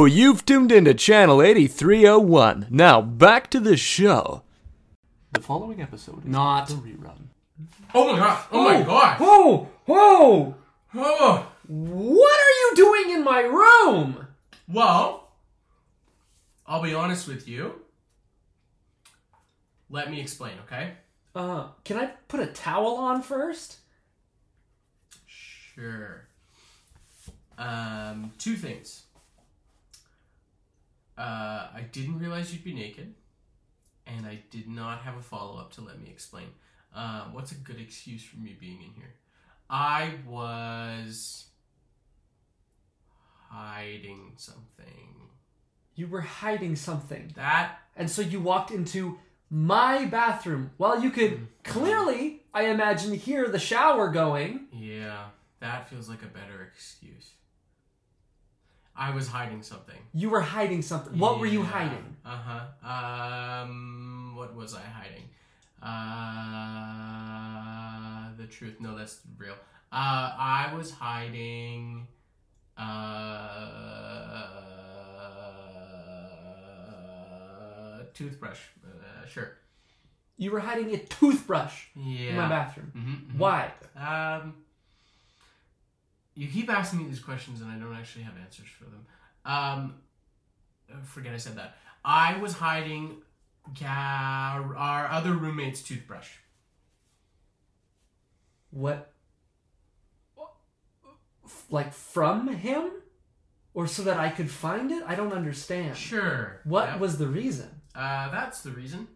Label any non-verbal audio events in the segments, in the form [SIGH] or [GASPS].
Hello, you've tuned into channel 8301. Now, back to the show. The following episode is Not. a rerun. Oh my god! Oh my god! Whoa! Whoa! Oh. What are you doing in my room? Well, I'll be honest with you. Let me explain, okay? Uh, can I put a towel on first? Sure. Um, two things. Uh, I didn't realize you'd be naked, and I did not have a follow up to let me explain. Uh, what's a good excuse for me being in here? I was hiding something. You were hiding something. That And so you walked into my bathroom. Well, you could clearly, I imagine, hear the shower going. Yeah, that feels like a better excuse. I was hiding something. You were hiding something. What were you hiding? Uh huh. Um, what was I hiding? Uh, the truth. No, that's real. Uh, I was hiding. Uh, toothbrush. Uh, sure. You were hiding a toothbrush Yeah. in my bathroom. Mhm, mhm. Why? Um, you keep asking me these questions and I don't actually have answers for them. Um, forget I said that. I was hiding Ga- our other roommate's toothbrush. What? Like from him? Or so that I could find it? I don't understand. Sure. What Yep. was the reason? Uh, that's the reason.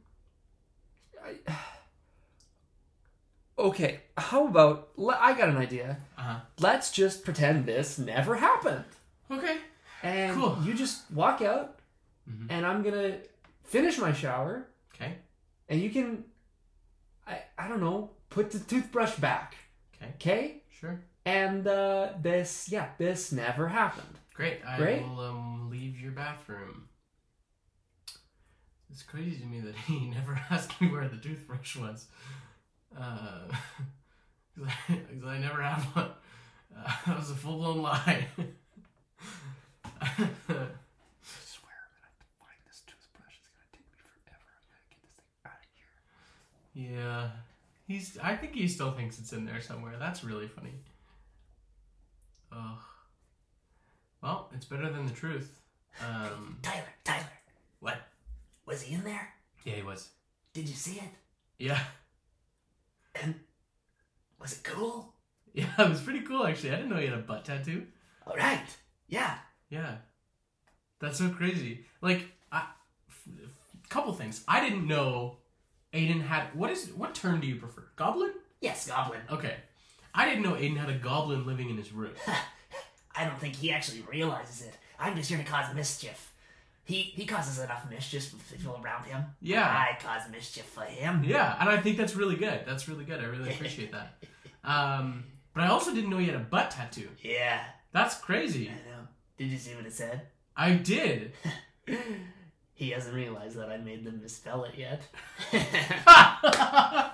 Okay, how about. I got an idea. Uh huh. Let's just pretend this never happened. Okay. And Cool. you just walk out, Mhm. and I'm gonna finish my shower, Okay. and you can. I, I don't know, put the toothbrush back. Okay. Okay? Sure. And uh, this, yeah, this never happened. Great. I Great. will um, leave your bathroom. It's crazy to me that [LAUGHS] he never [LAUGHS] asked me where the toothbrush was. Uh, [LAUGHS] 'cause I, 'cause I never had one. Uh, [LAUGHS] that was a full blown lie. [LAUGHS] I swear that I have to find this toothbrush. It's gonna take me forever. I gotta get this thing out of here. yeah. He's. I think he still thinks it's in there somewhere. That's really funny. Ugh. Well, it's better than the truth. Um, Tyler, Tyler, what? was he in there? Yeah, he was. Did you see it? Yeah. And was it cool? Yeah, [LAUGHS] it was pretty cool actually. I didn't know he had a butt tattoo. All right. Yeah. Yeah, that's so crazy. Like, I, f- f- couple things. I didn't know Aiden had. What is? What term do you prefer? Goblin? Yes, Goblin. Okay. I didn't know Aiden had a goblin living in his room. [LAUGHS] I don't think he actually realizes it. I'm just here to cause mischief. He he causes enough mischief for people around him. Yeah. I cause mischief for him. Yeah, and I think that's really good. That's really good. I really appreciate that. [LAUGHS] Um, but I also didn't know he had a butt tattoo. Yeah. That's crazy. I know. Did you see what it said? I did. [LAUGHS] He hasn't realized that I made them misspell it yet. [LAUGHS]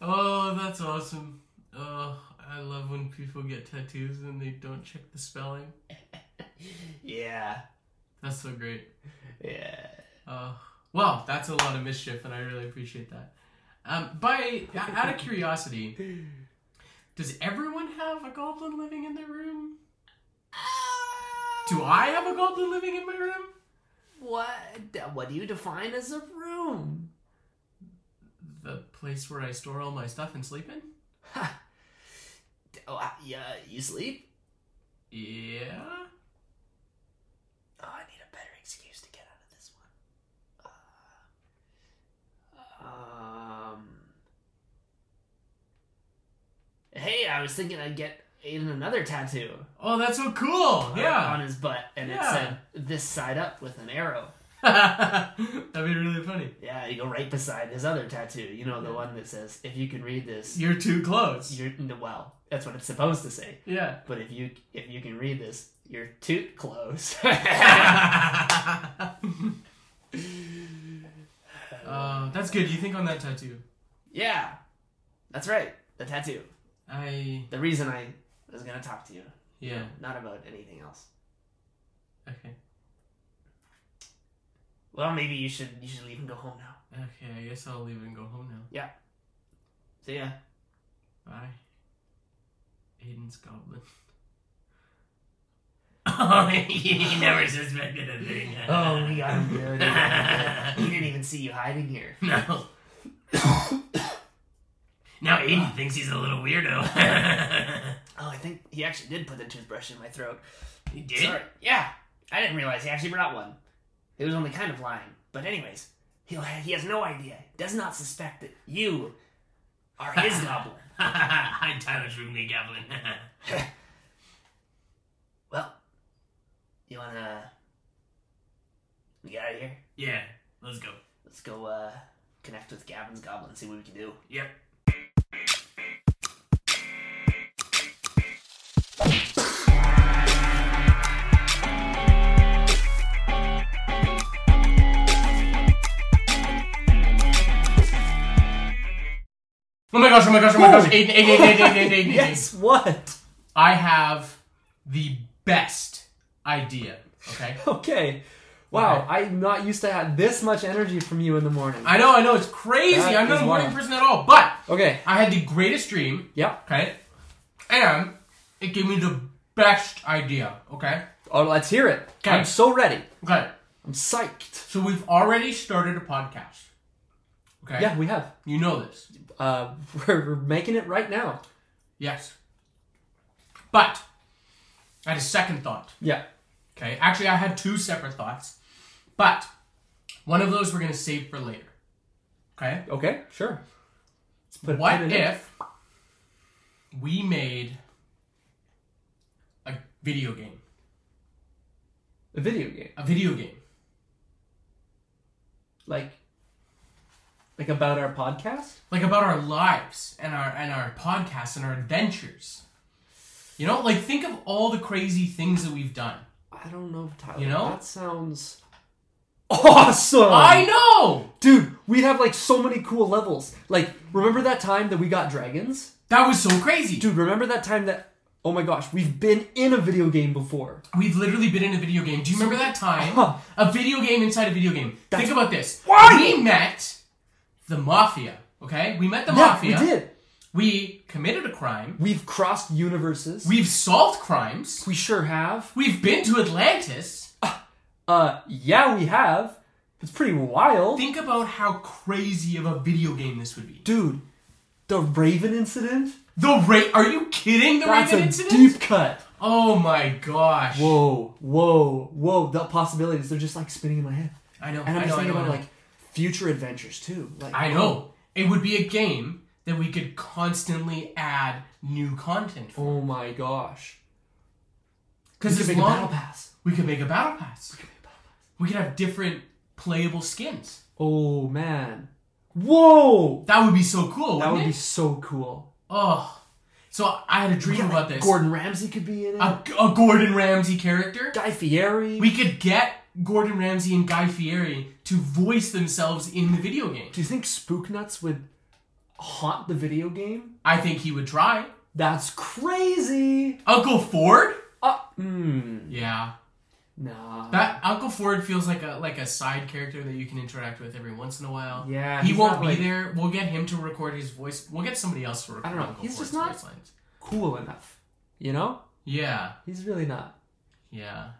oh, that's awesome. Oh, I love when people get tattoos and they don't check the spelling. yeah. That's so great. Yeah. Uh, well, that's a lot of mischief, and I really appreciate that. Um, by out of curiosity, does everyone have a goblin living in their room? Do I have a goblin living in my room? What? What do you define as a room? The place where I store all my stuff and sleep in? Ha. Oh, uh, yeah. You sleep? Yeah. Oh, I need a better excuse to get out of this one. Um. Hey, I was thinking I'd get Aiden another tattoo. Oh, that's so cool. Yeah. On his butt, and it said this side up with an arrow. [LAUGHS] That'd be really funny. Yeah, you go right beside his other tattoo. You know the one that says, "If you can read this, You're too close. you're well." That's what it's supposed to say. Yeah. But if you if you can read this, you're too close. [LAUGHS] Uh, that's good. You think on that tattoo? yeah, that's right. The tattoo. I The reason I was gonna talk to you, yeah. not about anything else. Okay. Well, maybe you should you should leave and go home now. Okay, I guess I'll leave and go home now. Yeah. See ya. Bye. Aiden's goblin. Oh, [LAUGHS] [LAUGHS] he never suspected a thing. Oh, we got him good. [LAUGHS] he didn't even see you hiding here. No. Now Aiden thinks he's a little weirdo. [LAUGHS] Oh, I think he actually did put the toothbrush in my throat. he did? Sorry. Yeah, I didn't realize he actually brought one. It was only kind of lying. But anyways, he he has no idea. Does not suspect that you are his [LAUGHS] goblin. Hi, Tyler Shrewdly Goblin. [LAUGHS] Well, you wanna we get out of here? yeah, let's go. Let's go uh connect with Gavin's goblin, see what we can do. Yep. Oh my gosh, oh my gosh, oh my gosh. Aiden, Aiden, Aiden, Aiden, Aiden, Aiden, Aiden. Yes. What? I have the best idea, okay? [LAUGHS] Okay. Wow, Okay. I'm not used to have this much energy from you in the morning. I know, I know, it's crazy. That I'm not a morning wild. person at all, but Okay. I had the greatest dream, Yep. okay? And it gave me the best idea, okay? Oh, let's hear it. Okay. I'm so ready. Okay, I'm psyched. so we've already started a podcast, okay? Yeah, we have. You know this. Uh, [LAUGHS] we're, we're making it right now. Yes. But I had a second thought. Yeah. Okay. Actually, I had two separate thoughts, but one of those we're gonna save for later. Okay. Okay. Sure. Let's put, what put it in. if we made a video game? a video game, A video game. like, like about our podcast? Like about our lives and our and our podcasts and our adventures. You know, like think of all the crazy things that we've done. I don't know, Tyler. You know? that sounds awesome. I know! Dude, we'd have like so many cool levels. Like, remember that time that we got dragons? That was so crazy. Dude, remember that time that Oh my gosh, we've been in a video game before. We've literally been in a video game. Do you remember that time? Huh. A video game inside a video game. That's- Think about this. Why? We met the mafia. Okay, we met the Yeah, mafia. we did. We committed a crime. We've crossed universes. We've solved crimes. we sure have. We've been to Atlantis. Uh, yeah, we have. It's pretty wild. Think about how crazy of a video game this would be. Dude, the Raven incident? The Ra- Are you kidding? The That's Raven a incident? deep cut. Oh my gosh. Whoa, whoa, whoa. The possibilities, they're just like spinning in my head. I know. And I'm I just know, thinking know, about like future adventures too. Like I oh. know. It would be a game that we could constantly add new content for. Oh my gosh. Because as could make a long battle pass. we could make a battle pass. We could make a battle pass. We could have different playable skins. Oh man. Whoa! That would be so cool. That would be so cool. Oh, so I had a dream Yeah, about like this. Gordon Ramsay could be in it. a, a Gordon Ramsay character. Guy Fieri. We could get Gordon Ramsay and Guy Fieri to voice themselves in the video game. Do you think Spooknuts would haunt the video game? I think he would try. That's crazy. Uncle Ford? Uh, hmm. Yeah. Nah. That Uncle Ford feels like a like a side character that you can interact with every once in a while. Yeah, He won't be like- there. We'll get him to record his voice. We'll get somebody else to record I don't know. Uncle He's Ford's just not- lines. cool enough. You know? Yeah. He's really not. Yeah.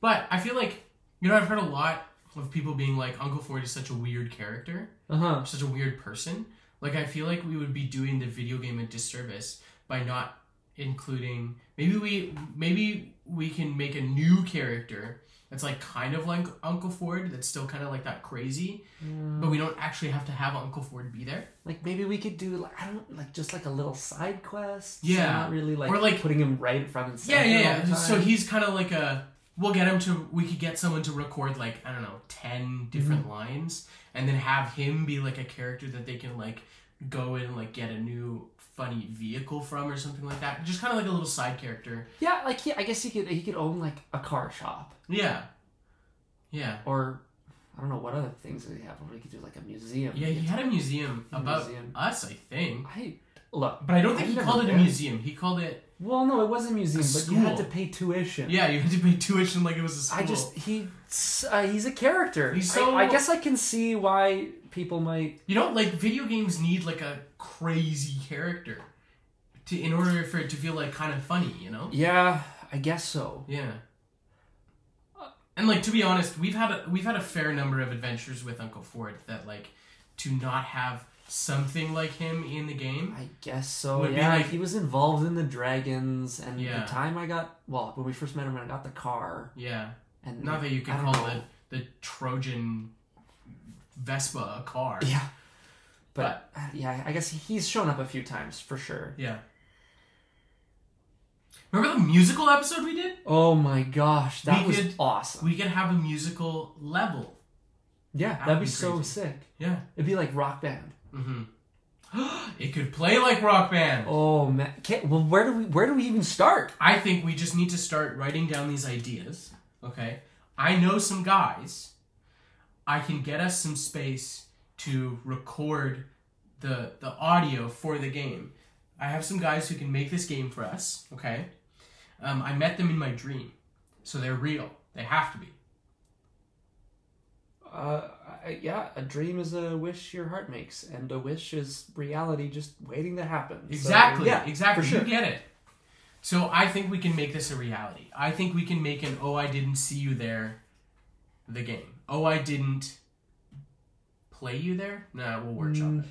But I feel like you know I've heard a lot of people being like Uncle Ford is such a weird character, Uh huh. such a weird person. Like I feel like we would be doing the video game a disservice by not including maybe we maybe we can make a new character that's like kind of like Uncle Ford that's still kind of like that crazy, but we don't actually have to have Uncle Ford be there. Like maybe we could do like I don't like just like a little side quest. Yeah. Not really like Or, like- putting him right in front of Yeah, yeah, yeah. So he's kind of like a. We'll get him to. We could get someone to record like I don't know, ten different Mm-hmm. lines, and then have him be like a character that they can like go and like get a new funny vehicle from or something like that. Just kind of like a little side character. Yeah, like he, I guess he could he could own like a car shop Yeah, yeah, or I don't know what other things he have. Or he could do like a museum. yeah. He had a museum about museum. us, I think. I look. But I don't think I've he called it a museum. He called it Well, no, it was a museum, A but you had to school. pay tuition. yeah. You had to pay tuition like it was a school. I just he uh, he's a character. He's I- so- I, guess I can see why people might. you know like video games need like a crazy character to in order for it to feel like kind of funny. You know. Yeah, I guess so. Yeah. And like to be honest, we've had a we've had a fair number of adventures with Uncle Ford that like to not have something like him in the game. I guess so. Would yeah, like- he was involved in the dragons, and Yeah. the time I got well, when we first met him, I got the car, Yeah. and Not that you can call know. the the Trojan Vespa a car. Yeah, but, uh, yeah, I guess he's shown up a few times for sure. Yeah. Remember the musical episode we did? Oh my gosh, that We was could- awesome. We could have a musical level. yeah, that'd that'd be be so sick. Yeah. It'd be like rock band. Mm-hmm. [GASPS] it could play like rock band. Oh man, okay, well, where do we where do we even start? I think we just need to start writing down these ideas. Okay. I know some guys. I can get us some space to record the the audio for the game. I have some guys who can make this game for us. Okay. Um, I met them in my dream, so they're real. They have to be. Uh, yeah, a dream is a wish your heart makes, and a wish is reality just waiting to happen. So, Exactly. yeah, exactly. sure. You get it. So I think we can make this a reality. I think we can make an "Oh, I didn't see you there," the game. Oh, I didn't play you there. Nah, we'll workshop Mm, it.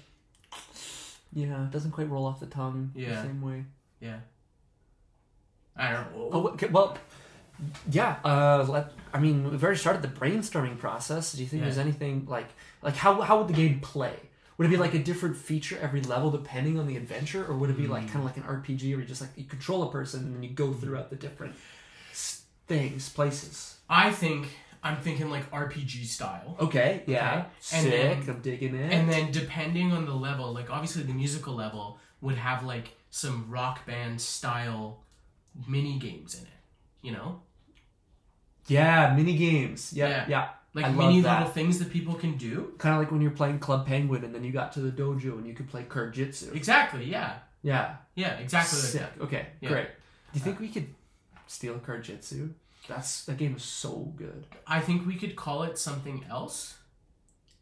Yeah, it doesn't quite roll off the tongue Yeah. the same way. Yeah. I don't know. Oh, well, yeah. Uh, let, I mean, we've already started the brainstorming process. Do you think Yeah. there's anything like like how how would the game play? Would it be like a different feature every level depending on the adventure, or would it be like Hmm. kind of like an RPG where you just like you control a person and then you go throughout the different things, places? I think I'm thinking like RPG style. Okay, yeah, Okay, and sick. then- I'm digging it. And then depending on the level, like obviously the musical level would have like some rock band style mini games in it. You know? Yeah, mini games. Yeah, Yeah. yeah. Like I mini little things that people can do. Kind of like when you're playing Club Penguin and then you got to the dojo and you could play Card-Jitsu. Exactly, yeah. Yeah, Yeah, exactly like Sick. that. Okay, Yeah. great. Do you think we could steal Card-Jitsu? That's that game is so good. I think we could call it something else.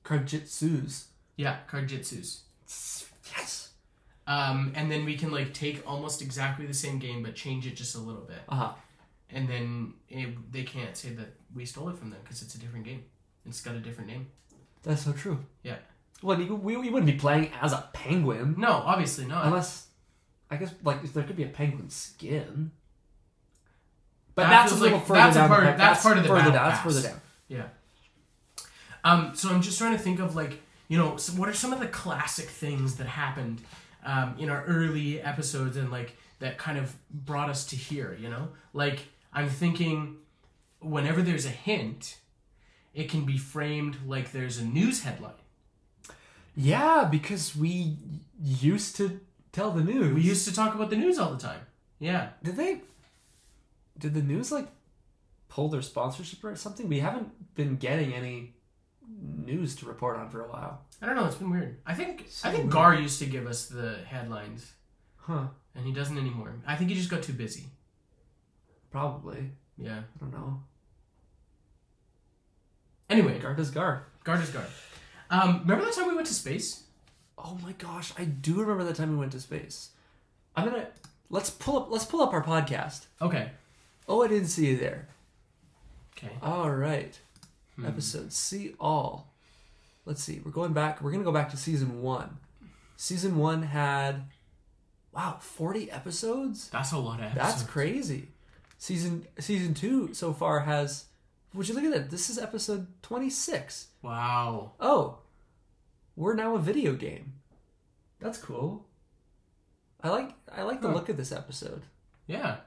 Kurjitsu's. Yeah, Karjitsus. Yes. Um, and then we can like take almost exactly the same game but change it just a little bit. Uh huh. And then it, they can't say that we stole it from them because it's a different game. It's got a different name. That's so true. Yeah. Well, you- we, we wouldn't be playing as a penguin No, obviously not. unless, I guess, like there could be a penguin skin. But That that's a little like- further that's a down. part- the, that's part of the further down. That's further down. Yeah. Um, so I'm just trying to think of like you know so what are some of the classic things that happened um, in our early episodes and like that kind of brought us to here. You know, like I'm thinking whenever there's a hint, it can be framed like there's a news headline. Yeah, because we used to tell the news. We used to talk about the news all the time. Yeah. Did they? Did the news like pull their sponsorship or something? We haven't been getting any news to report on for a while. I don't know. It's been weird. I think So I think weird. Gar used to give us the headlines, Huh? and he doesn't anymore. I think he just got too busy. Probably. Yeah. I don't know. Anyway, Guard is guard. Guard is guard. Um, remember that time we went to space? Oh my gosh, I do remember that time we went to space. I'm gonna let's pull up let's pull up our podcast. Okay. Oh, I didn't see you there. Okay. All right. Hmm. Episode see all. Let's see. We're going back. We're gonna go back to season one. Season one had wow, 40 episodes. That's a lot of episodes. That's crazy. Season season two so far has. Would you look at that? This is episode 26. Wow. Oh, we're now a video game. That's cool. I like I like the Huh. look of this episode. Yeah.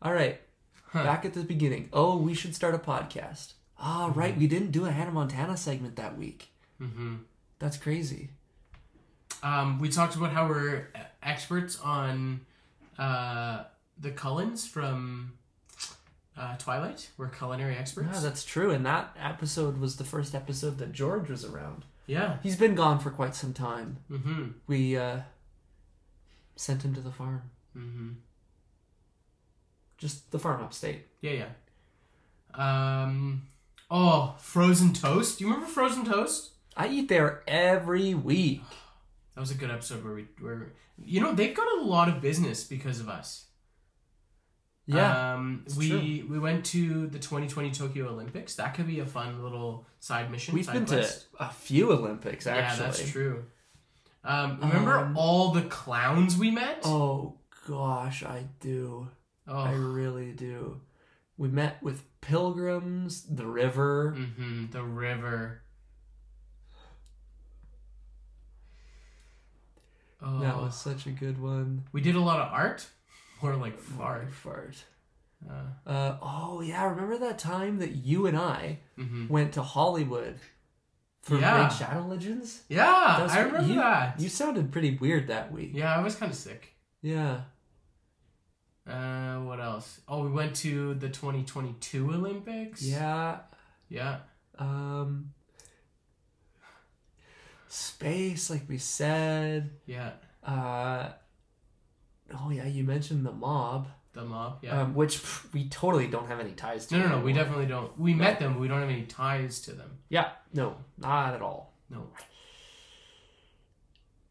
All right, Huh. back at the beginning. Oh, we should start a podcast. Ah, right. We didn't do a Hannah Montana segment that week. Mm-hmm. That's crazy. Um, we talked about how we're experts on uh, the Cullens from uh, Twilight. We're culinary experts. Yeah, that's true. And that episode was the first episode that George was around. yeah. He's been gone for quite some time. Mm-hmm. We uh Sent him to the farm. Mm-hmm. Just the farm upstate. Yeah, yeah. Um. Oh, frozen toast. Do you remember frozen toast? I eat there every week. [SIGHS] That was a good episode where we where you know they've got a lot of business because of us. Yeah. Um, we we went to the 2020 Tokyo Olympics. That could be a fun little side mission. We've side been quest. to a few Olympics, actually. Yeah, that's true. Um, remember Um, all the clowns we met? Oh, gosh, I do. Oh. I really do. We met with pilgrims, the river. hmm the river. Oh, That was such a good one. we did a lot of art, or like fart. Fart. Uh, Uh, oh, yeah, remember that time that you and I mhm. went to Hollywood for Yeah. Raid Shadow Legends? Yeah, I remember you, that. You sounded pretty weird that week. Yeah, I was kind of sick. Yeah. Uh, what else? Oh, we went to the 2022 Olympics. Yeah. Yeah. Um, space, like we said. Yeah. Uh, oh, yeah, you mentioned the mob. The mob. Yeah. um, which pff, we totally don't have any ties to. no, no, no. We definitely don't. We met them, but we don't have any ties to them. Yeah, no, not at all. No.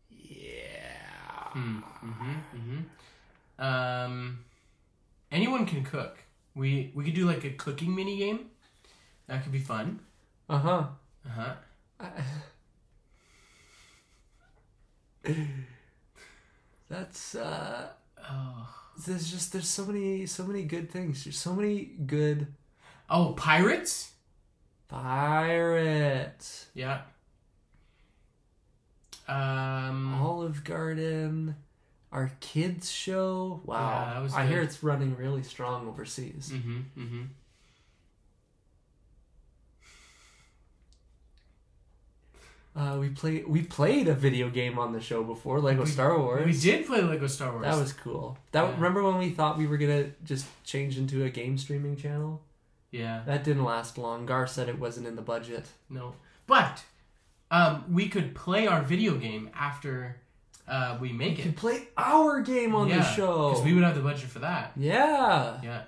Yeah. Hmm. Mm-hmm. Mm-hmm. Um, anyone can cook. We we could do like a cooking mini game. That could be fun. [LAUGHS] Uh huh. Uh huh. That's uh. Oh. There's just there's so many so many good things. There's so many good Oh, pirates. pirates. Yeah. Um. Olive Garden. Our kids show. Wow. Yeah, I hear it's running really strong overseas. Mm-hmm. Mm-hmm. Uh, we play we played a video game on the show before, Lego We- Star Wars. We did play Lego Star Wars. That was cool. That Yeah. remember when we thought we were gonna just change into a game streaming channel? Yeah. That didn't last long. Gar said it wasn't in the budget. No. But um, we could play our video game after uh, we We make can it. play our game on the show. Because we would have the budget for that. yeah. Yeah.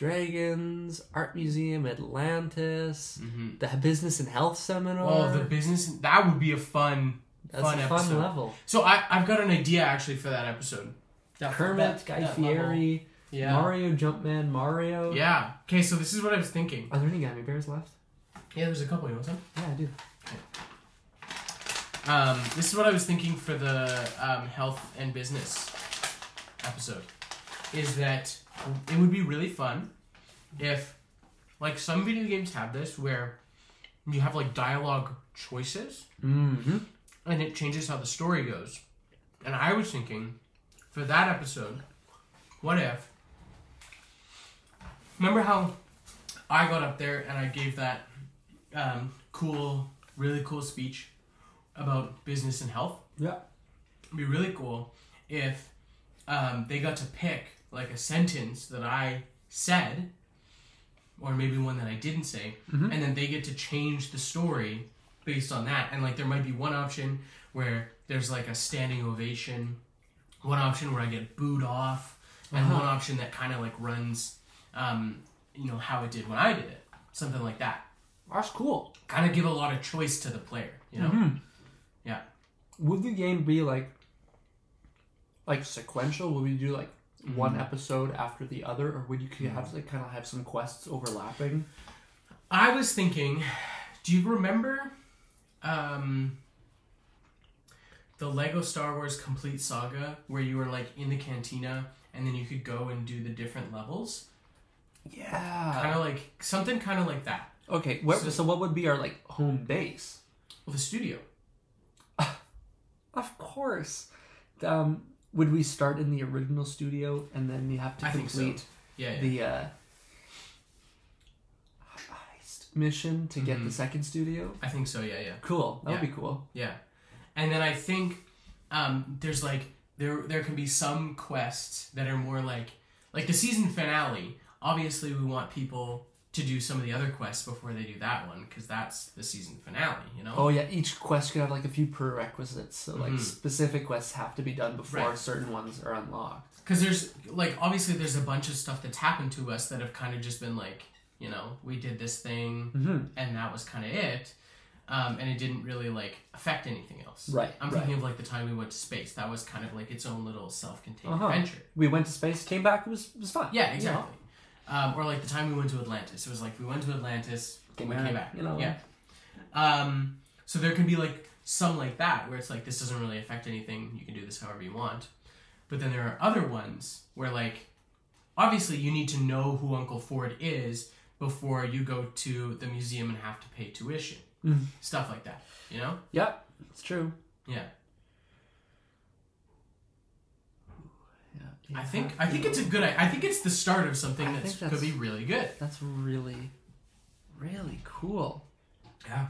Dragons, Art Museum, Atlantis, Mm-hmm. the Business and Health Seminar. Oh, the business. That would be a fun. That's fun a fun episode. level. So I, I've got an idea actually for that episode. That, Kermit, that- Guy that Fieri, level. Yeah. Mario Jumpman, Mario. Yeah. Okay, so this is what I was thinking. Are there any Gummy Bears left? Yeah, there's a couple. You want some? Yeah, I do. Um, this is what I was thinking for the um, health and business episode. Is that it would be really fun if, like, some video games have this where you have like dialogue choices Mm-hmm. and it changes how the story goes. And I was thinking for that episode, what if? Remember how I got up there and I gave that um, cool, really cool speech about business and health? Yeah. It'd be really cool if um, they got to pick like a sentence that I said, or maybe one that I didn't say, Mhm. and then they get to change the story based on that. And like there might be one option where there's like a standing ovation, one option where I get booed off, and Uh-huh. one option that kind of like runs, um, you know, how it did when I did it, something like that. That's cool. Kind of give a lot of choice to the player, you know. Mhm. Yeah. Would the game be like like sequential? Would we do like one Mm-hmm. episode after the other, or would you could have like kind of have some quests overlapping? I was thinking, do you remember um, the Lego Star Wars Complete Saga where you were like in the cantina and then you could go and do the different levels? Yeah. Kind of like something kind of like that. Okay. What, So- so, what would be our like home base? Well, the studio. Of course. Um, would we start in the original studio and then you have to I think so. complete Yeah, yeah. the uh, heist mission to get Mhm. the second studio? I think so. Yeah, yeah, Cool. That would Yeah. be cool. yeah. And then I think um, there's like there there can be some quests that are more like like the season finale. Obviously, we want people to do some of the other quests before they do that one because that's the season finale. You know. Oh yeah, each quest could have like a few prerequisites. So like Mhm. specific quests have to be done before Right. certain ones are unlocked. Because there's like obviously there's a bunch of stuff that's happened to us that have kind of just been like you know we did this thing Mm-hmm. and that was kind of it. Um, and it didn't really like affect anything else. Right, I'm right. thinking of like the time we went to space. That was kind of like its own little self-contained Uh-huh. adventure. We went to space, came back, it was it was fun. Yeah, You know? Um, or like the time we went to Atlantis. It was like we went to Atlantis, Came we back, came back. you know. Yeah. Um, so there can be like some like that where it's like this doesn't really affect anything. You can do this however you want. But then there are other ones where like obviously you need to know who Uncle Ford is before you go to the museum and have to pay tuition. Mhm. Stuff like that. You know? Yep, it's true. Yeah. Yeah. I think I think it's a good. I think it's the start of something I that's, could be really good. That's really, really cool. Yeah.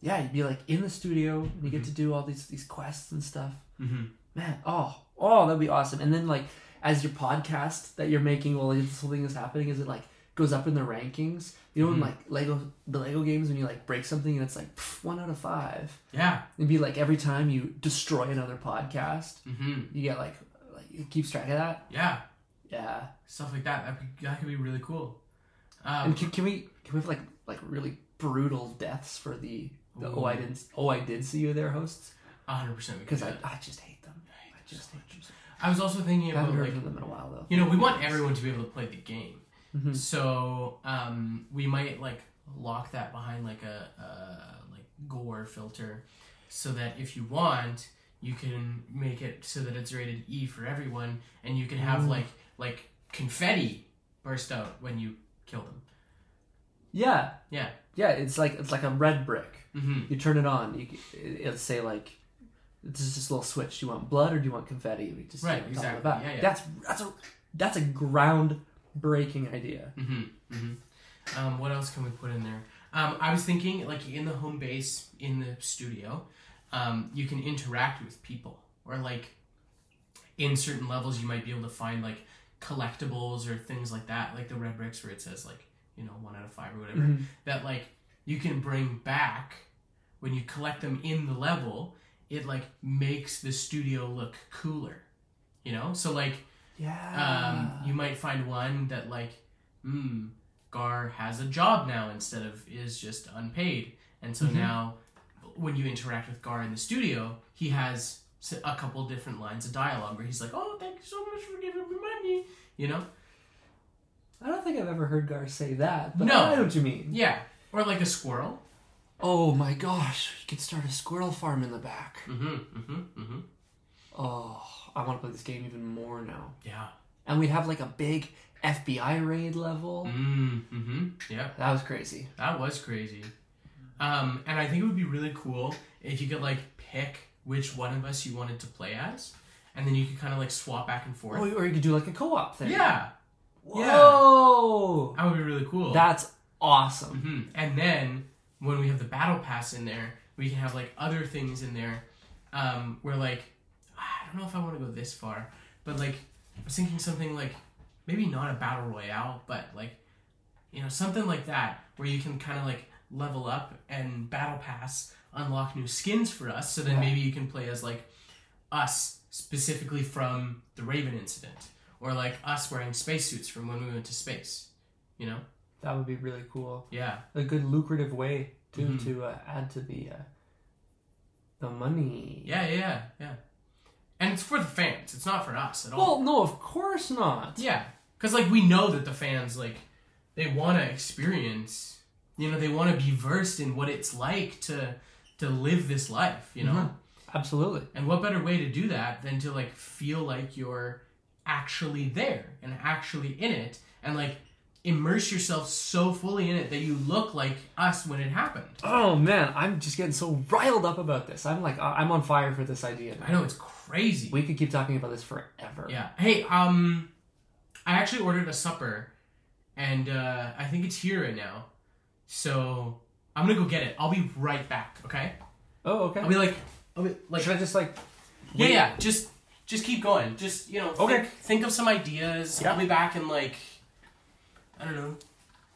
Yeah, you'd be like in the studio and you get to do all these these quests and stuff. Mm-hmm. Man, oh, oh, that'd be awesome. And then like as your podcast that you're making while this whole thing is happening, is it like goes up in the rankings? You know, Mhm. in like Lego the Lego games when you like break something and it's like pff, one out of five. Yeah. It'd be like every time you destroy another podcast, Mm-hmm. you get like it keeps track of that. Yeah. Yeah. Stuff like that. That could, that could be really cool. Um, And can, can we can we have like like really brutal deaths for the the oh I didn't oh I did see you there hosts hundred percent. because I, I just hate them. I just hate them. I was also thinking I about haven't heard like them in a while though. you know we want everyone to be able to play the game, Mhm. so um, we might like lock that behind like a, a like gore filter, so that if you want, you can make it so that it's rated E for everyone, and you can have Ooh. like like confetti burst out when you kill them. Yeah, Yeah. yeah. It's like it's like a red brick. Mm-hmm. You turn it on. You c- it'll say like. This is just a little switch. Do you want blood or do you want confetti? We just Right, of the exactly. Yeah, yeah. That's that's a that's a groundbreaking idea. Mm-hmm. Mm-hmm. Um, what else can we put in there? Um, I was thinking, like in the home base in the studio, um, you can interact with people, or like in certain levels, you might be able to find like collectibles or things like that, like the red bricks where it says like you know one out of five or whatever. Mhm. That like you can bring back when you collect them in the level. It like makes the studio look cooler, you know. So like Yeah. um, you might find one that like, hmm, Gar has a job now instead of is just unpaid, and so Mhm. now when you interact with Gar in the studio, he has a couple different lines of dialogue where he's like, "Oh, thank you so much for giving me money," you know? I don't think I've ever heard Gar say that. But No. I know what you mean. Yeah, or like a squirrel. Oh my gosh, you could start a squirrel farm in the back. Mm-hmm. Mm-hmm. Mm-hmm. Oh, I want to play this game even more now. Yeah. And we'd have like a big FBI raid level. Mm-hmm. Yeah. That was crazy. That was crazy. Um, and I think it would be really cool if you could like pick which one of us you wanted to play as, and then you could kind of like swap back and forth. Oh, or you could do like a co-op thing. yeah, Whoa! that would be really cool. That's awesome. hmm And then when we have the battle pass in there, we can have like other things in there, um, where like I don't know if I want to go this far, but like I was thinking something like maybe not a battle royale, but like you know something like that where you can kind of like level up and battle pass unlock new skins for us. So then Yeah. maybe you can play as like us specifically from the Raven incident, or like us wearing spacesuits from when we went to space. You know? That would be really cool. Yeah. A good lucrative way too Mhm. to uh, add to the uh, the money. Yeah, yeah, yeah, yeah. And it's for the fans. It's not for us at all. Well, no, of course not. yeah, because like we know that the fans like they want to experience. You know, they want to be versed in what it's like to to live this life. You know, Mhm. Absolutely. and what better way to do that than to like feel like you're actually there and actually in it, and like immerse yourself so fully in it that you look like us when it happened. Oh man, I'm just getting so riled up about this. I'm like, I'm on fire for this idea. I know it's crazy. We could keep talking about this forever. Yeah. Hey, um, I actually ordered a supper, and uh, I think it's here right now. So I'm gonna go get it. I'll be right back. Okay. Oh, okay. I'll be like, I'll be like, like, should I just like? yeah, wait? yeah. Just, just keep going. Just you know, Okay. think, think of some ideas. Yeah. I'll be back in like, I don't know,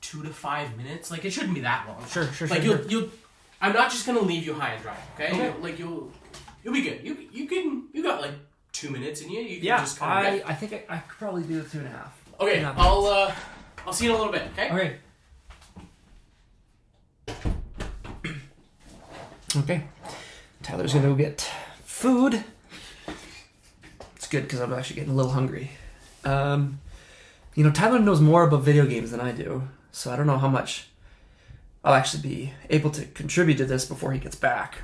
two to five minutes. Like it shouldn't be that long. Sure, sure, Like sure. you'll you'll. I'm not just gonna leave you high and dry. Okay. Okay. You'll- like you'll you'll be good. You you can you got like two minutes in you. You can yeah, just kind of. I, I think I, I could probably do the two and a half. Okay. I'll uh I'll see you in a little bit. Okay. Okay. Okay. Tyler's gonna go get food. It's good because I'm actually getting a little hungry. Um, you know, Tyler knows more about video games than I do, so I don't know how much I'll actually be able to contribute to this before he gets back.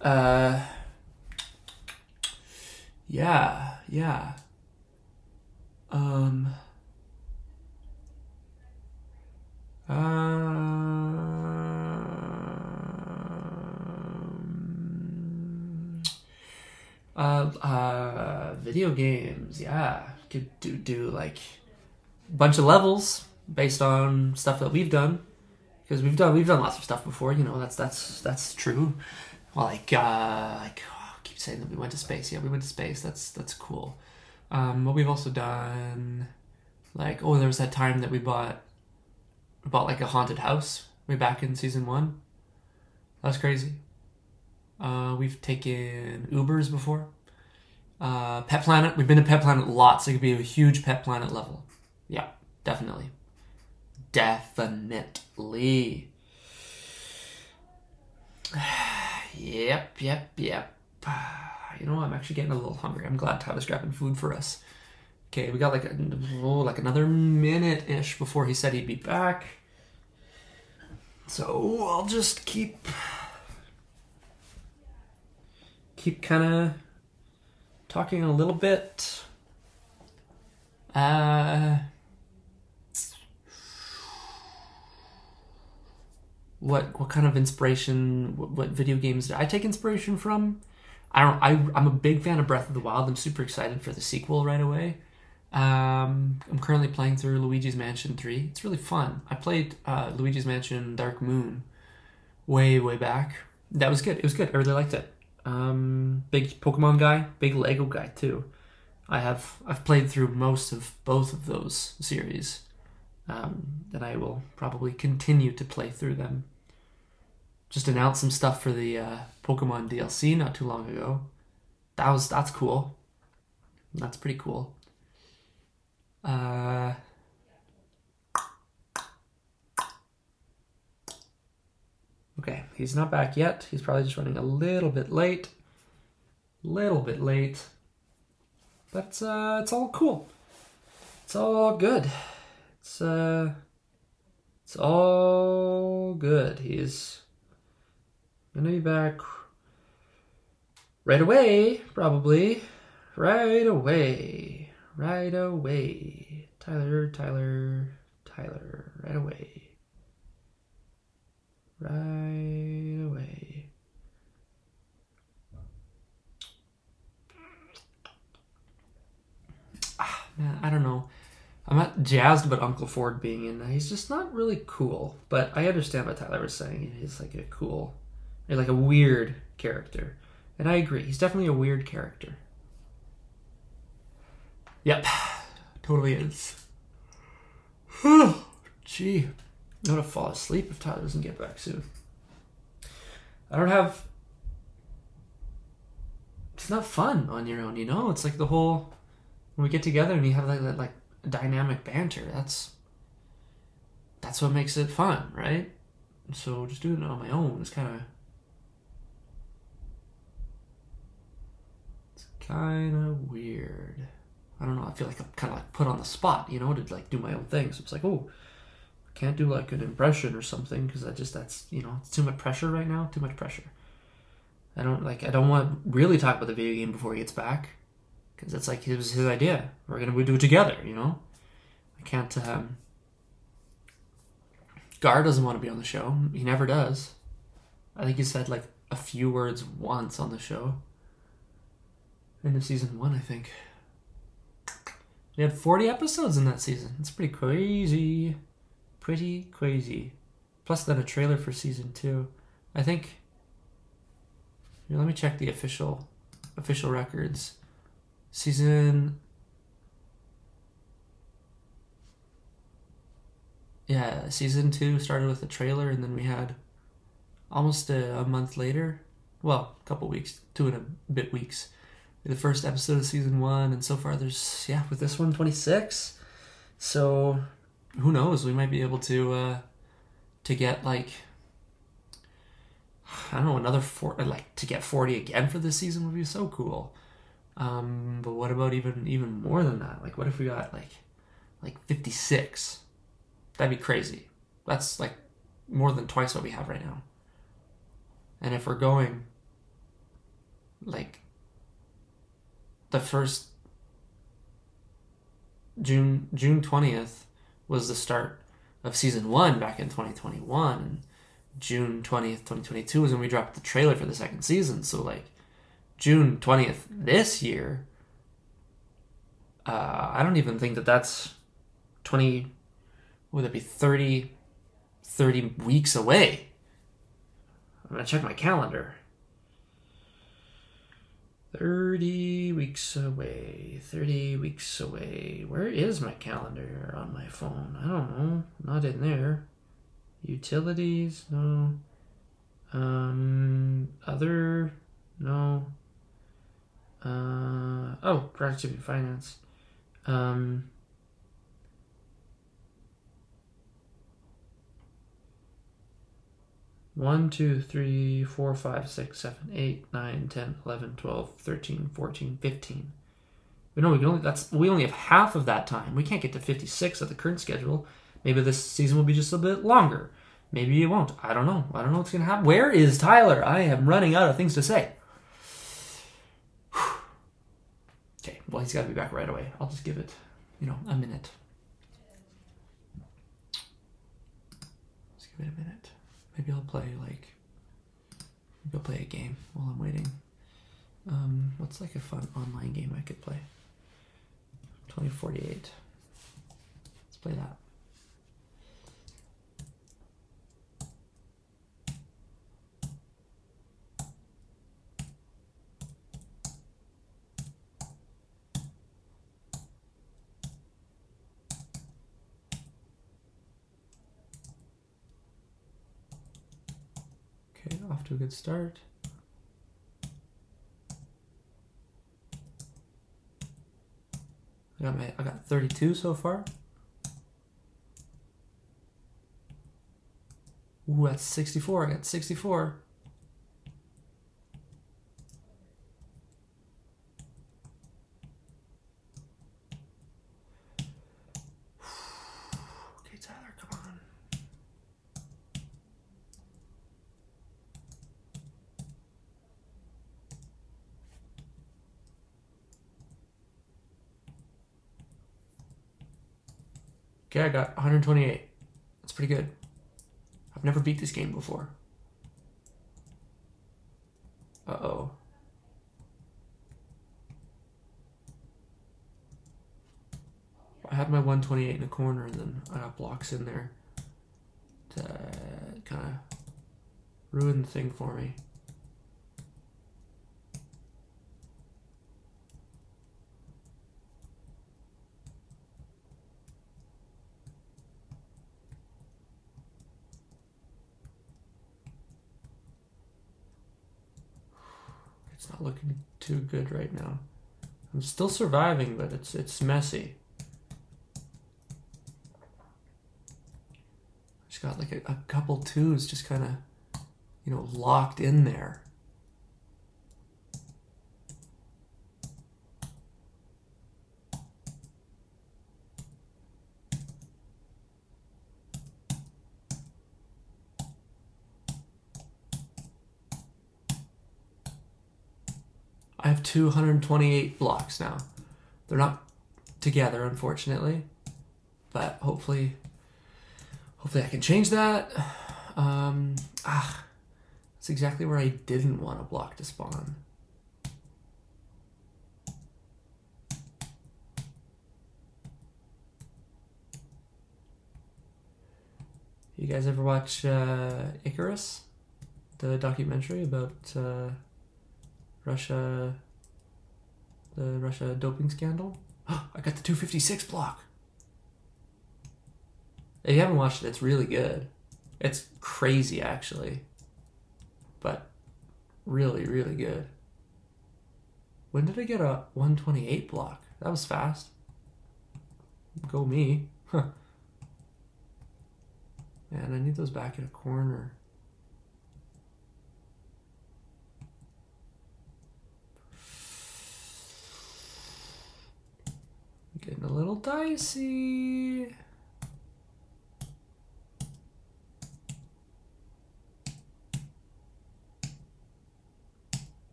Uh, yeah, yeah. Um. Um, uh, uh, video games, yeah. Could do do like a bunch of levels based on stuff that we've done because we've done we've done lots of stuff before. You know, that's that's that's true. Well, like uh, like oh, I keep saying that we went to space. Yeah, we went to space. That's that's cool. Um, but we've also done like oh, there was that time that we bought bought like a haunted house way back in season one. That's crazy. Uh, we've taken Ubers before. Uh, Pet Planet. We've been to Pet Planet lots. It could be a huge Pet Planet level. Yeah, definitely. Definitely. [SIGHS] yep, yep, yep. [SIGHS] You know, I'm actually getting a little hungry. I'm glad Tyler's grabbing food for us. Okay, we got like a, oh, like another minute ish before he said he'd be back. So I'll just keep keep kind of talking a little bit. Uh, what what kind of inspiration? What, what video games did I take inspiration from? I don't. I I'm a big fan of Breath of the Wild. I'm super excited for the sequel right away. Um, I'm currently playing through Luigi's Mansion 3. It's really fun. I played uh, Luigi's Mansion Dark Moon way, way back. That was good. It was good. I really liked it. Um, big Pokemon guy, big Lego guy too. I have I've played through most of both of those series, um, and I will probably continue to play through them. Just announced some stuff for the uh, Pokemon DLC not too long ago. That was that's cool. That's pretty cool. Uh, okay, he's not back yet. He's probably just running a little bit late. Little bit late. But uh, it's all cool. It's all good. It's uh, it's all good. He's gonna be back right away, probably. Right away. Right away. Tyler, Tyler, Tyler. Right away. Right away. Ah, man, I don't know. I'm not jazzed about Uncle Ford being in. He's just not really cool. But I understand what Tyler was saying. He's like a cool, like a weird character. And I agree. He's definitely a weird character. Yep, [SIGHS] totally is. [SIGHS] Gee, I'm gonna fall asleep if Tyler doesn't get back soon. I don't have. It's not fun on your own, you know. It's like the whole when we get together and you have like that like dynamic banter. That's that's what makes it fun, right? So just doing it on my own is kind of it's kind of weird. I don't know. I feel like I'm kind of like put on the spot, you know, to like do my own thing. So it's like, oh, can't do like an impression or something because I just that's you know it's too much pressure right now. Too much pressure. I don't like. I don't want to really talk about the video game before he gets back because it's like it was his idea. We're gonna do it together, you know. I can't. Um, Gar doesn't want to be on the show. He never does. I think he said like a few words once on the show. End of season one, I think. We had 40 episodes in that season. It's pretty crazy. Pretty crazy. Plus, then a trailer for season two. I think. Here, let me check the official official records. Season. yeah, season two started with a trailer, and then we had almost a, a month later, well, a couple weeks, two and a bit weeks, the first episode of season one, and so far there's yeah with this one 26. So who knows? We might be able to uh, to get like [SIGHS] I don't know another four like to get 40 again for this season would be so cool. Um, but what about even even more than that? Like what if we got like like 56? That'd be crazy. That's like more than twice what we have right now. And if we're going like the first June June 20th was the start of season 1 back in 2021 and June 20th 2022 was when we dropped the trailer for the second season. So like June 20th this year uh, I don't even think that that's 20 would it be 30 30 weeks away. I'm gonna check my calendar 30 weeks away 30 weeks away. Where is my calendar on my phone? I don't know. Not in there. Utilities? No. Um other? No. Uh oh productivity finance. Um One, two, three, four, five, six, seven, eight, nine, ten, eleven, twelve, thirteen, fourteen, fifteen. But no, we only that's we only have half of that time. We can't get to fifty six at the current schedule. Maybe this season will be just a bit longer. Maybe it won't. I don't know. I don't know what's gonna happen. Where is Tyler? I am running out of things to say. [SIGHS] okay, well he's gotta be back right away. I'll just give it, you know, a minute. Just give it a minute. Maybe I'll play like maybe I'll play a game while I'm waiting. Um, what's like a fun online game I could play? 2048. Let's play that. Okay, off a good start. I got my I got 32 so far. Ooh, that's 64. I got 64. Okay, Tyler, come on. Okay, I got 128. That's pretty good. I've never beat this game before. Uh oh. I had my 128 in the corner and then I got blocks in there to kind of ruin the thing for me. It's not looking too good right now. I'm still surviving, but it's it's messy. Just got like a, a couple twos just kind of, you know, locked in there. I have 228 blocks now. They're not together, unfortunately, but hopefully, hopefully I can change that. Um, ah, that's exactly where I didn't want a block to spawn. You guys ever watch uh, Icarus, the documentary about uh, Russia, the Russia doping scandal? [GASPS] I got the 256 block. If you haven't watched it, it's really good. It's crazy, actually. But really, really good. When did I get a 128 block? That was fast. Go me. [LAUGHS] Huh. Man, I need those back in a corner. Getting a little dicey.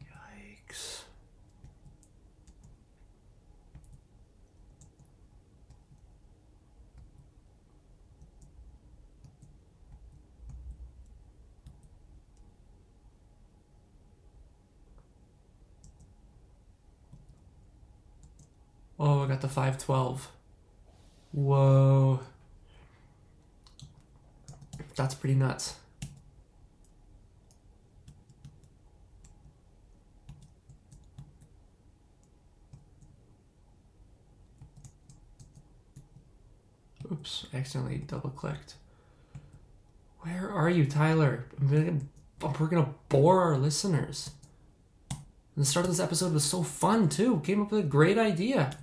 Yikes. Oh, I got the 512. Whoa. That's pretty nuts. Oops, accidentally double clicked. Where are you, Tyler? I'm gonna, we're gonna bore our listeners. And the start of this episode was so fun too. Came up with a great idea.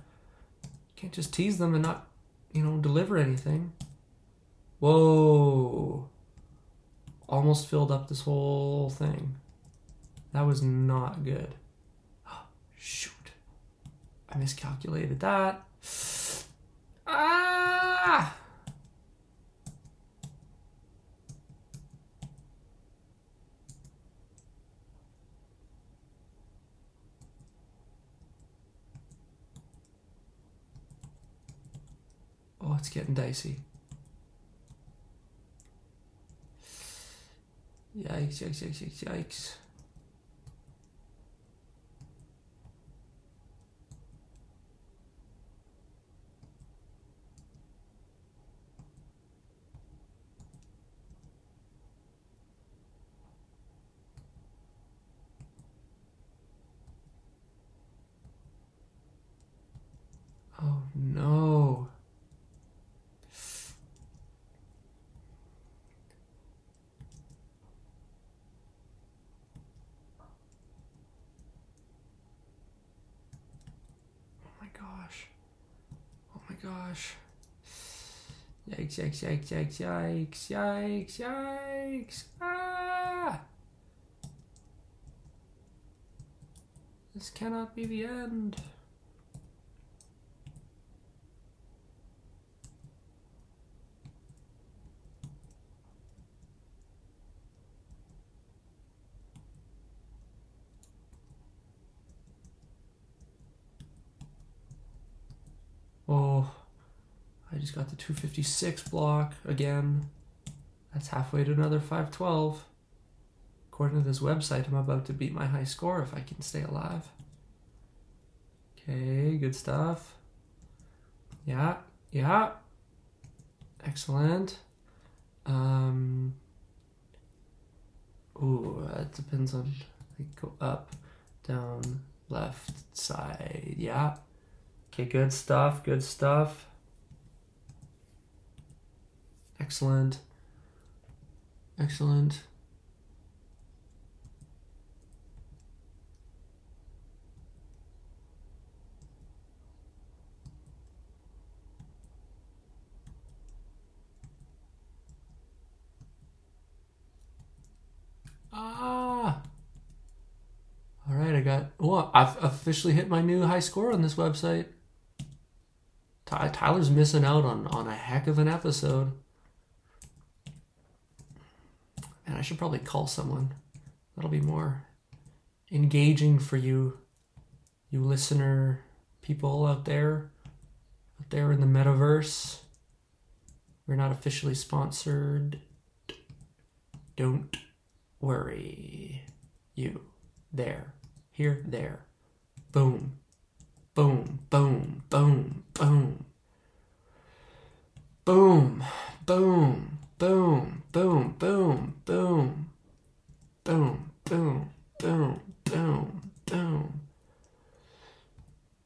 Can't just tease them and not, you know, deliver anything. Whoa. Almost filled up this whole thing. That was not good. Oh, [GASPS] shoot. I miscalculated that. Ah! Oh, it's getting dicey. Yikes, yikes, yikes, yikes, yikes. Oh no. Oh my gosh. Oh my gosh. Yikes, yikes, yikes, yikes, yikes, yikes, yikes. Ah! This cannot be the end. Oh, I just got the 256 block again. That's halfway to another 512. According to this website, I'm about to beat my high score if I can stay alive. Okay, good stuff. Yeah, yeah. Excellent. Um. Ooh, that depends on. Like, go up, down, left, side. Yeah. Okay, good stuff, good stuff. Excellent. Excellent. Ah. All right, I got. Well, I've officially hit my new high score on this website. Ty- Tyler's missing out on, on a heck of an episode. And I should probably call someone. That'll be more engaging for you, you listener people out there, out there in the metaverse. We're not officially sponsored. Don't worry. You. There. Here. There. Boom. Boom, boom, boom, boom. Boom. Boom, boom, boom, boom, boom, boom, boom, boom, boom, boom.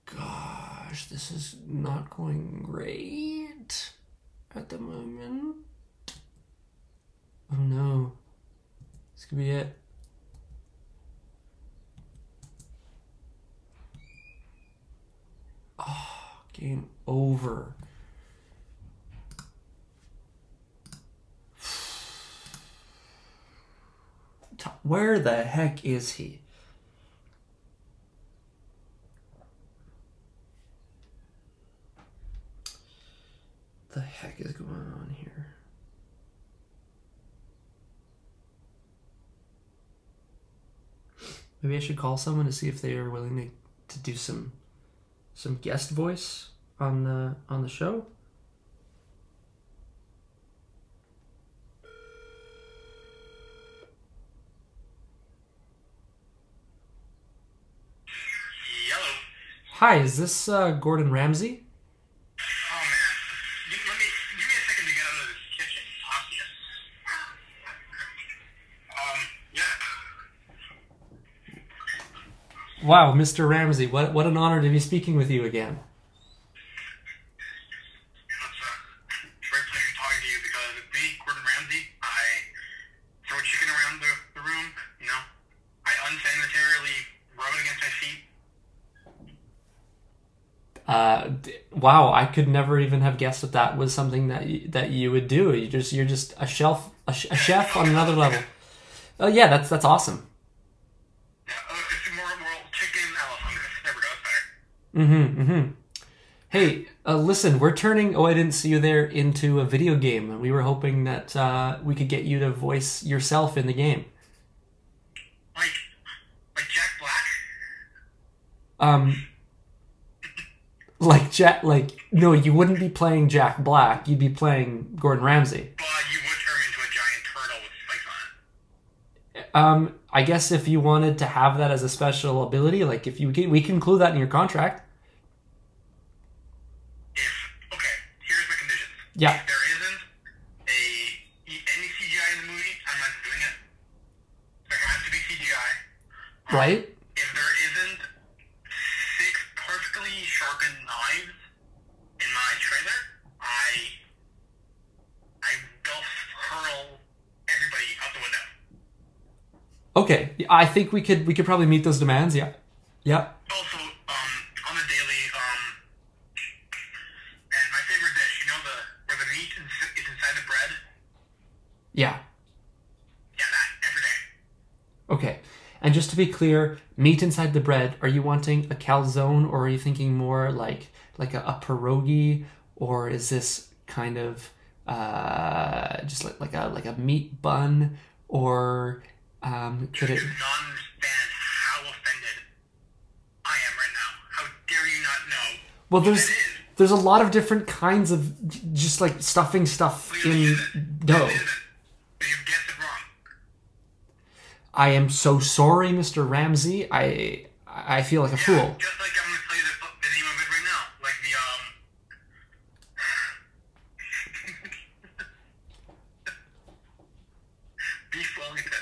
Gosh, this is not going great at the moment. Oh no. This could be it. Oh, game over. T- Where the heck is he? The heck is going on here? Maybe I should call someone to see if they are willing to, to do some some guest voice on the on the show. Hi, is this uh, Gordon Ramsay? Oh man. Give, let me give me a second to get out of this kitchen. Talk to you. Um. Yeah. Wow, Mr. Ramsay, what what an honor to be speaking with you again. It's a great pleasure talking to you because with me, Gordon Ramsay, I throw chicken around the, the room. You know, I unsanitarily rub it against my feet. Uh, d- wow, I could never even have guessed that that was something that you, that you would do. You just you're just a shelf a, sh- a chef on another level. Oh yeah, that's that's awesome. Yeah. Uh, it's more more chicken elephant. Never goes better. Mm-hmm. Mm-hmm. Hey, uh, listen, we're turning Oh I Didn't See You There into a video game, and we were hoping that uh, we could get you to voice yourself in the game. Like like Jack Black. Um, like Jack, like no, you wouldn't be playing Jack Black. You'd be playing Gordon Ramsay. But you would turn into a giant turtle with spikes on it. Um, I guess if you wanted to have that as a special ability, like if you we can include that in your contract. If okay, here's my conditions. Yeah. If there isn't a any CGI in the movie, I'm not doing it. There has to be CGI. Right? If there isn't six perfectly sharpened knives in my trailer, I I will hurl everybody out the window. Okay. I think we could we could probably meet those demands. Yeah. Yeah. Also, um, on the daily, um, and my favorite dish, you know the where the meat is is inside the bread. Yeah. Yeah, that every day. Okay. And just to be clear, meat inside the bread. Are you wanting a calzone, or are you thinking more like like a, a pierogi, or is this kind of uh, just like like a like a meat bun, or um, could it? not understand how offended I am right now. How dare you not know? Well, there's there's a lot of different kinds of just like stuffing stuff in dough. It isn't. You've guessed it wrong. I am so sorry, Mr. Ramsay. I I feel like a Yeah, fool. like I'm gonna tell you the, the name of it right now. Like the um. Beef Wellington.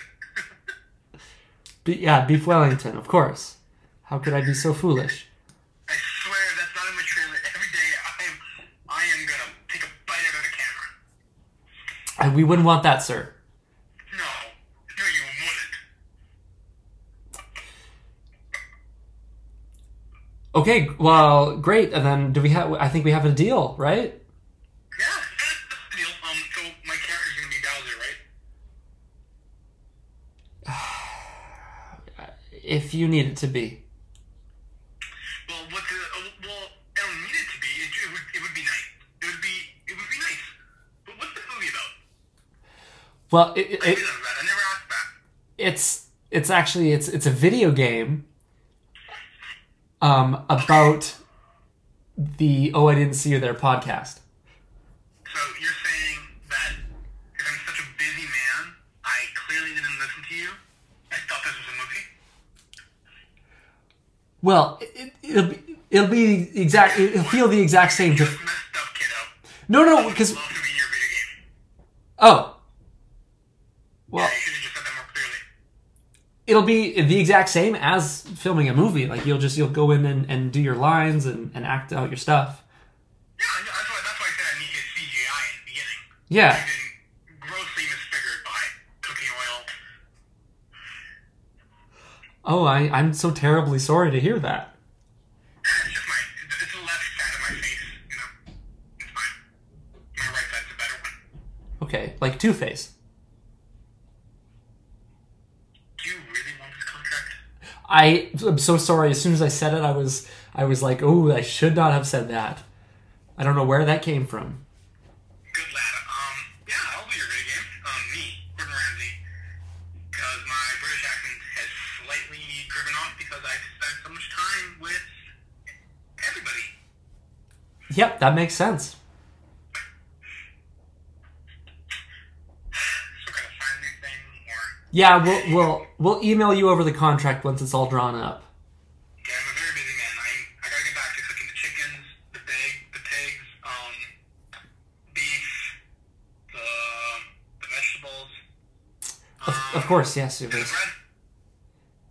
Be- yeah, beef Wellington, of course. How could I be so foolish? I swear that's not in my trailer. Every day I am, I am gonna take a bite out of the camera. And we wouldn't want that, sir. No, no, you wouldn't. Okay, well, great. And then do we have? I think we have a deal, right? Yeah, that's the deal. Um, so my character's gonna be Bowser, right? If you need it to be. Well, what the? Uh, well, I don't need it to be. It, it would. It would be nice. It would be. It would be nice. But what's the movie about? Well, it, it, I that. I never asked that. it's it's actually it's it's a video game. Um, about the Oh I Didn't See You There podcast. So you're saying that because I'm such a busy man, I clearly didn't listen to you. I thought this was a movie. Well, it, it'll be it'll be exact. It'll feel the exact same. Messed up, kiddo. no, no, because Love to be in your video game. Oh. Well, you should have said that more it'll be the exact same as filming a movie. Like you'll just you'll go in and, and do your lines and, and act out your stuff. Yeah, that's why, that's why I said I need CGI in the beginning. Yeah. I've been grossly misfigured by cooking oil. Oh, I, I'm so terribly sorry to hear that. Okay, like Two Face. I am so sorry. As soon as I said it, I was I was like, oh, I should not have said that. I don't know where that came from. Good lad. Um, yeah, I'll be your good game. Um, me, Gordon Ramsay. Because my British accent has slightly driven off because I've spent so much time with everybody. Yep, that makes sense. So gotta sign anything or... Yeah, we'll we'll we'll email you over the contract once it's all drawn up. Yeah, I'm a very busy man. I'm, I gotta get back to cooking the chickens, the pig, the pigs, um, beef, the, the vegetables. Of, of course, yes. it was-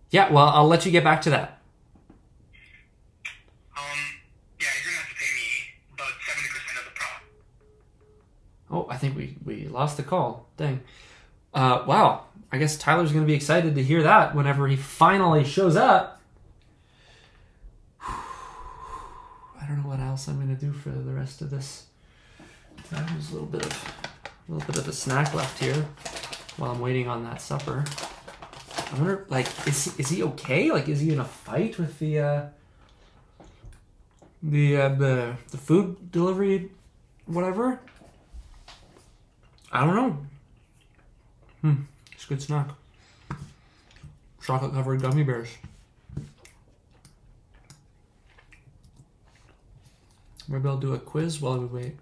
Yeah, well, I'll let you get back to that. Um, yeah, you're gonna have to pay me about 70% of the profit. Oh, I think we we lost the call. Dang. Uh, wow. I guess Tyler's going to be excited to hear that whenever he finally shows up. [SIGHS] I don't know what else I'm going to do for the rest of this. Uh, There's a little bit of a little bit of a snack left here while I'm waiting on that supper. I wonder, like, is he, is he okay? Like, is he in a fight with the uh, the uh, the the food delivery, whatever? I don't know. Hmm, it's a good snack. Chocolate covered gummy bears. Maybe I'll do a quiz while we wait.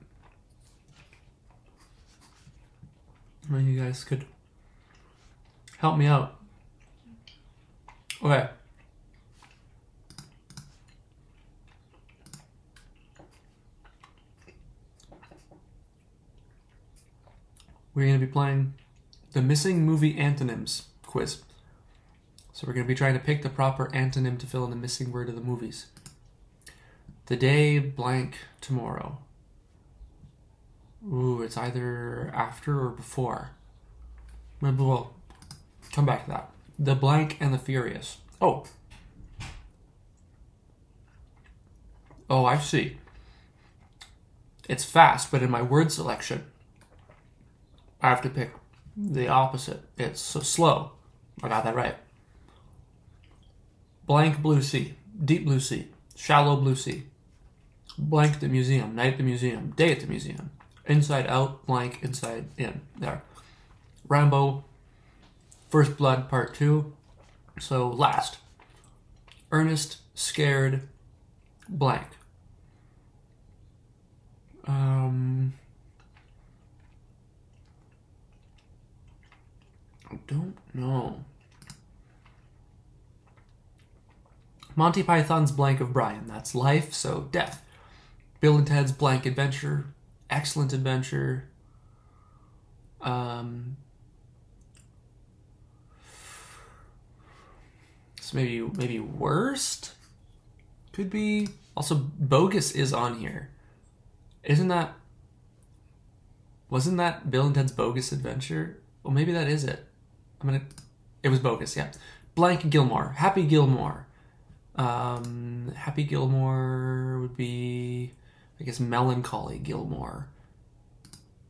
Well, you guys could help me out. Okay. We're going to be playing the missing movie antonyms quiz. So we're going to be trying to pick the proper antonym to fill in the missing word of the movies. The day blank tomorrow. Ooh, it's either after or before. Maybe we'll come back to that. The blank and the furious. Oh. Oh, I see. It's fast, but in my word selection, I have to pick the opposite. It's so slow. I got that right. Blank blue sea, deep blue sea, shallow blue sea. Blank the museum, night the museum, day at the museum. Inside out, blank, inside in. There. Rambo, First Blood Part 2. So last. Ernest, scared, blank. Um. I don't know. Monty Python's Blank of Brian. That's life, so death. Bill and Ted's Blank Adventure. Excellent Adventure. Um. So maybe maybe worst could be also bogus is on here. Isn't that wasn't that Bill and Ted's Bogus Adventure? Well, maybe that is it. I'm gonna. It was bogus. Yeah. Blank Gilmore. Happy Gilmore. Um, Happy Gilmore would be, I guess, Melancholy Gilmore.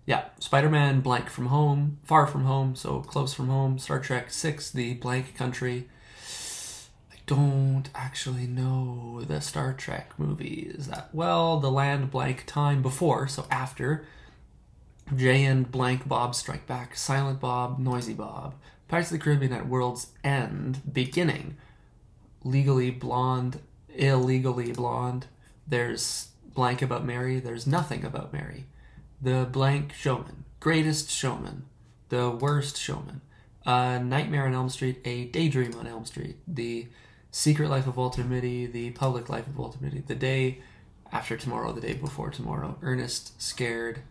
Yeah, Spider-Man, Blank from Home, Far from Home, so Close from Home, Star Trek Six, The Blank Country. I don't actually know the Star Trek movies that well. The Land Blank Time before, so after. Jay and Blank Bob Strike Back, Silent Bob, Noisy Bob, Pirates of the Caribbean at World's End, beginning. Legally Blonde, Illegally Blonde. There's Blank About Mary, there's Nothing About Mary. The Blank Showman, Greatest Showman, The Worst Showman, uh, Nightmare on Elm Street, A Daydream on Elm Street, The Secret Life of Walter Mitty, The Public Life of Walter Mitty, The Day After Tomorrow, The Day Before Tomorrow, Ernest, Scared,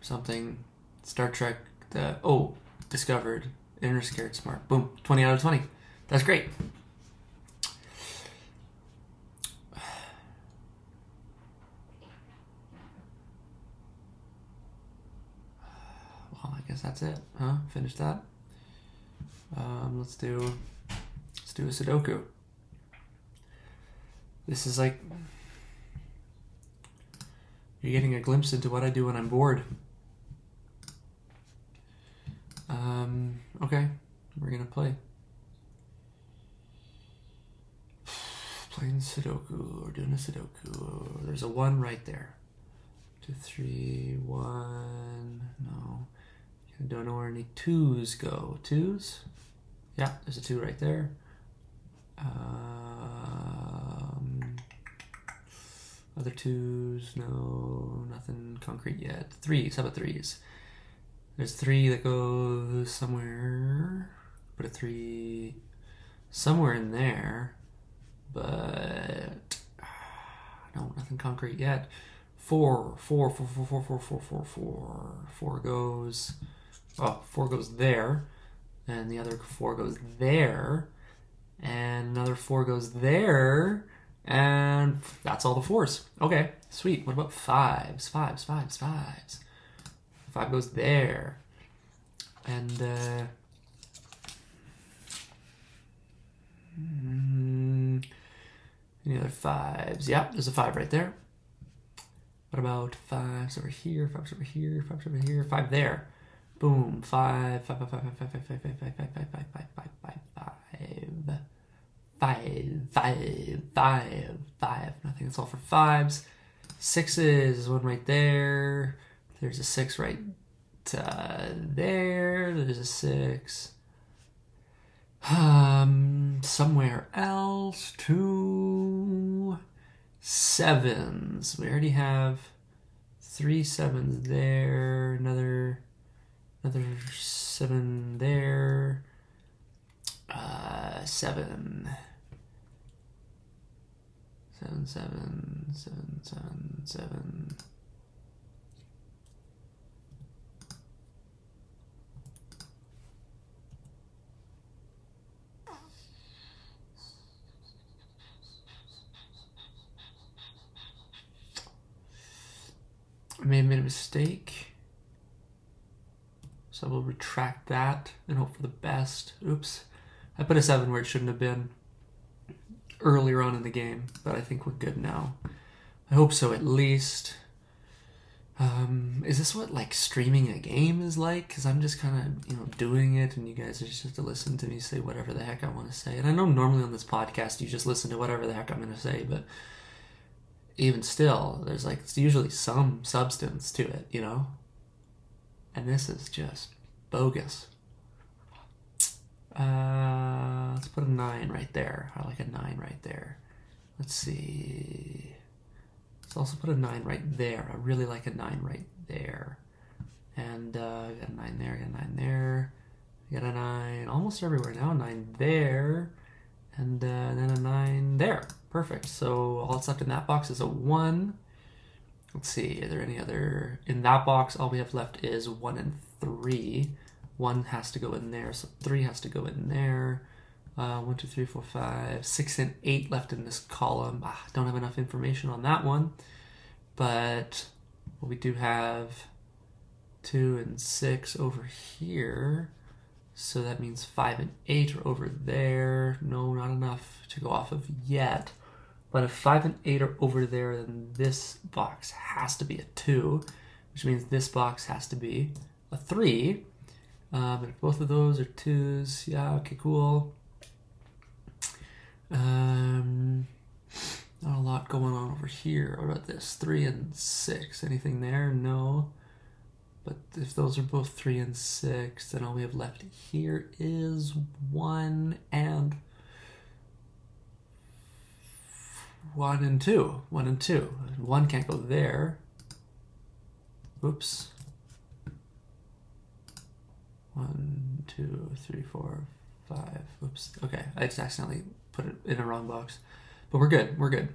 something. Star Trek. Oh, discovered. Inner scared smart. Boom. Twenty out of twenty. That's great. Well, I guess that's it, huh? Finish that. Um, let's do let's do a Sudoku. This is like you're getting a glimpse into what I do when I'm bored. Um, okay, we're gonna play. [SIGHS] Playing Sudoku. We're doing a Sudoku. There's a one right there. Two, three, one. No. I don't know where any twos go. Twos? Yeah, there's a two right there. Um, other twos? No, nothing concrete yet. Threes. How about threes? There's three that goes somewhere. Put a three somewhere in there, but [SIGHS] no, nothing concrete yet. Four, four, four, four, four, four, four, four, four. Four goes. Oh, four goes there, and the other four goes there, and another four goes there, and that's all the fours. Okay, sweet. What about fives? Fives, fives, fives. 5 goes there. And uh, any other 5s? Yeah, there's a 5 right there. What about 5s over here, 5s over here, 5s over here, 5 there. Boom, 5, there's a six right uh, there. There's a six. Um, somewhere else. Two sevens. We already have three sevens there. Another, another seven there. Uh, seven. Seven, seven, seven, seven, seven. I may have made a mistake. So I will retract that and hope for the best. Oops. I put a 7 where it shouldn't have been earlier on in the game, but I think we're good now. I hope so at least. Um, is this what like streaming a game is like? Because I'm just kind of you know doing it, and you guys just have to listen to me say whatever the heck I want to say. And I know normally on this podcast you just listen to whatever the heck I'm going to say, but even still, there's like it's usually some substance to it, you know. And this is just bogus. Uh, let's put a nine right there. I like a nine right there. Let's see. Let's also put a nine right there. I really like a nine right there. And uh, got a nine there, got a nine there. Got a nine almost everywhere now. Nine there. And uh, then a nine there. Perfect. So all that's left in that box is a one. Let's see, are there any other in that box? All we have left is one and three. One has to go in there, so three has to go in there. Uh, one, two, three, four, five, six, and eight left in this column. Ah, don't have enough information on that one, but we do have two and six over here. So that means five and eight are over there. No, not enough to go off of yet. But if five and eight are over there, then this box has to be a two, which means this box has to be a three. Um, and if both of those are twos, yeah, okay, cool. Um, not a lot going on over here. What about this? Three and six. Anything there? No. But if those are both three and six, then all we have left here is one and one and two. One and two. One can't go there. Oops. One, two, three, four, five. Oops. Okay, I just accidentally put it in a wrong box. But we're good. We're good.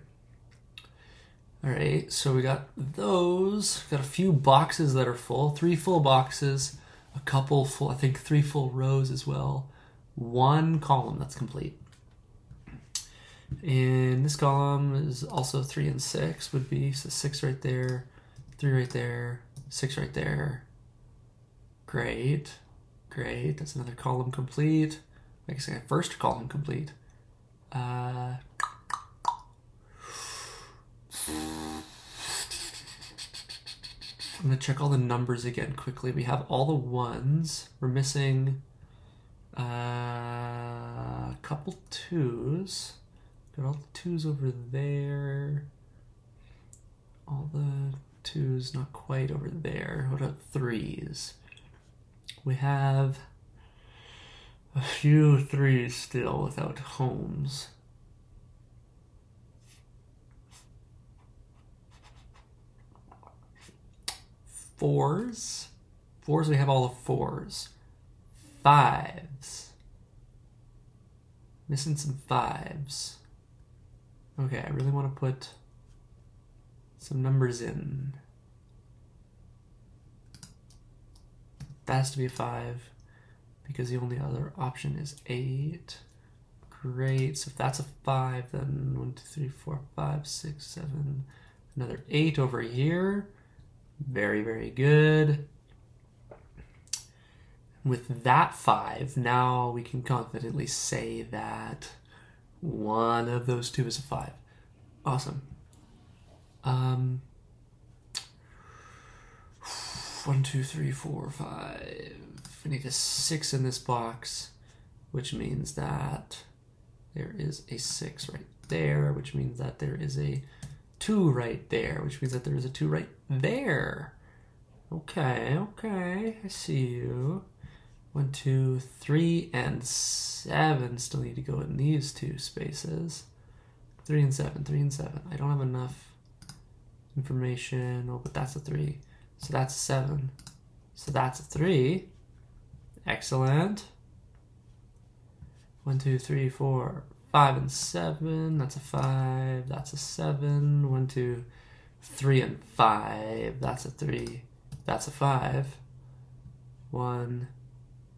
All right, so we got those. Got a few boxes that are full. Three full boxes, a couple full. I think three full rows as well. One column that's complete. And this column is also three and six would be so six right there, three right there, six right there. Great, great. That's another column complete. Guess I got first column complete. Uh, I'm gonna check all the numbers again quickly. We have all the ones. We're missing uh, a couple twos. Got all the twos over there. All the twos not quite over there. What about threes? We have a few threes still without homes. Fours. Fours, we have all the fours. Fives. Missing some fives. Okay, I really want to put some numbers in. That has to be a five because the only other option is eight. Great. So if that's a five, then one, two, three, four, five, six, seven. Another eight over here. Very, very good. With that five, now we can confidently say that one of those two is a five. Awesome. Um, one, two, three, four, five. We need a six in this box, which means that there is a six right there, which means that there is a two right there, which means that there is a two right there. Okay, okay, I see you. One, two, three, and seven still need to go in these two spaces. Three and seven, three and seven. I don't have enough information. Oh, but that's a three. So that's a seven. So that's a three. Excellent. One, two, three, four, five, and seven. That's a five. That's a seven. One, two, three, and five. That's a three. That's a five. One,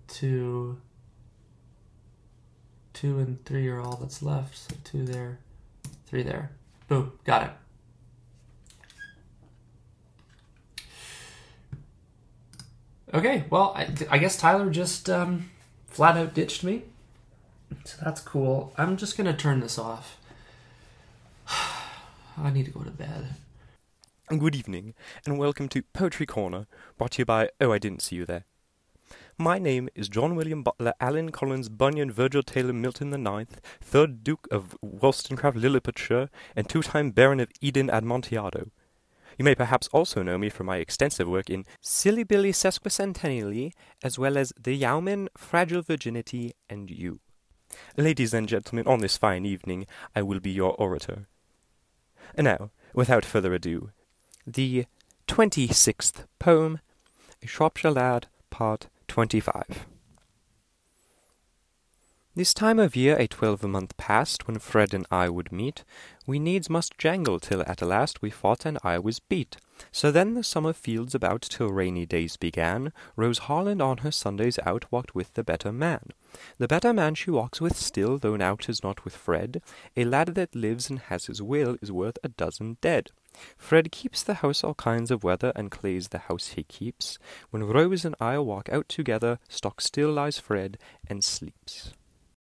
two, two, and three are all that's left. So two there, three there. Boom. Got it. Okay, well, I, I guess Tyler just um, flat out ditched me. So that's cool. I'm just going to turn this off. [SIGHS] I need to go to bed. Good evening, and welcome to Poetry Corner, brought to you by Oh, I Didn't See You There. My name is John William Butler Allen Collins Bunyan Virgil Taylor Milton IX, third Duke of Wollstonecraft Lilliputshire, and two-time Baron of Eden Amontillado. You may perhaps also know me from my extensive work in Silly Billy Sesquicentennially, as well as The Yowman, Fragile Virginity, and You. Ladies and gentlemen, on this fine evening, I will be your orator. And now, without further ado, the twenty-sixth poem, A Shropshire Lad, Part twenty-five. This time of year a twelvemonth past, when Fred and I would meet, we needs must jangle till at last we fought and I was beat. So then the summer fields about till rainy days began, Rose Harland on her Sundays out walked with the better man. The better man she walks with still, though now 'tis not with Fred. A lad that lives and has his will is worth a dozen dead. Fred keeps the house all kinds of weather, and Clay's the house he keeps. When Rose and I walk out together, stock still lies Fred and sleeps.